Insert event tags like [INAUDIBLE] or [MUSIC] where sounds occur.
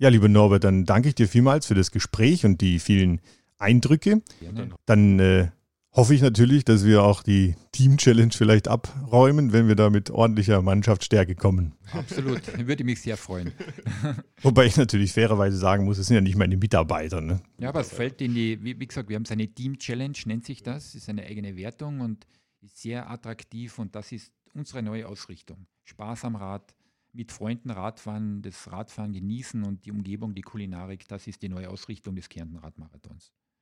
Ja, lieber Norbert, dann danke ich dir vielmals für das Gespräch und die vielen Eindrücke. Dann äh, hoffe ich natürlich, dass wir auch die Team-Challenge vielleicht abräumen, wenn wir da mit ordentlicher Mannschaftsstärke kommen. Absolut, würde mich sehr freuen. [LAUGHS] Wobei ich natürlich fairerweise sagen muss, es sind ja nicht meine Mitarbeiter. Ne? Ja, aber es fällt in die, wie, wie gesagt, wir haben so eine Team-Challenge, nennt sich das, ist eine eigene Wertung und ist sehr attraktiv und das ist unsere neue Ausrichtung. Spaß am Rad, mit Freunden Radfahren, das Radfahren genießen und die Umgebung, die Kulinarik, das ist die neue Ausrichtung des Kärnten Radmarathons.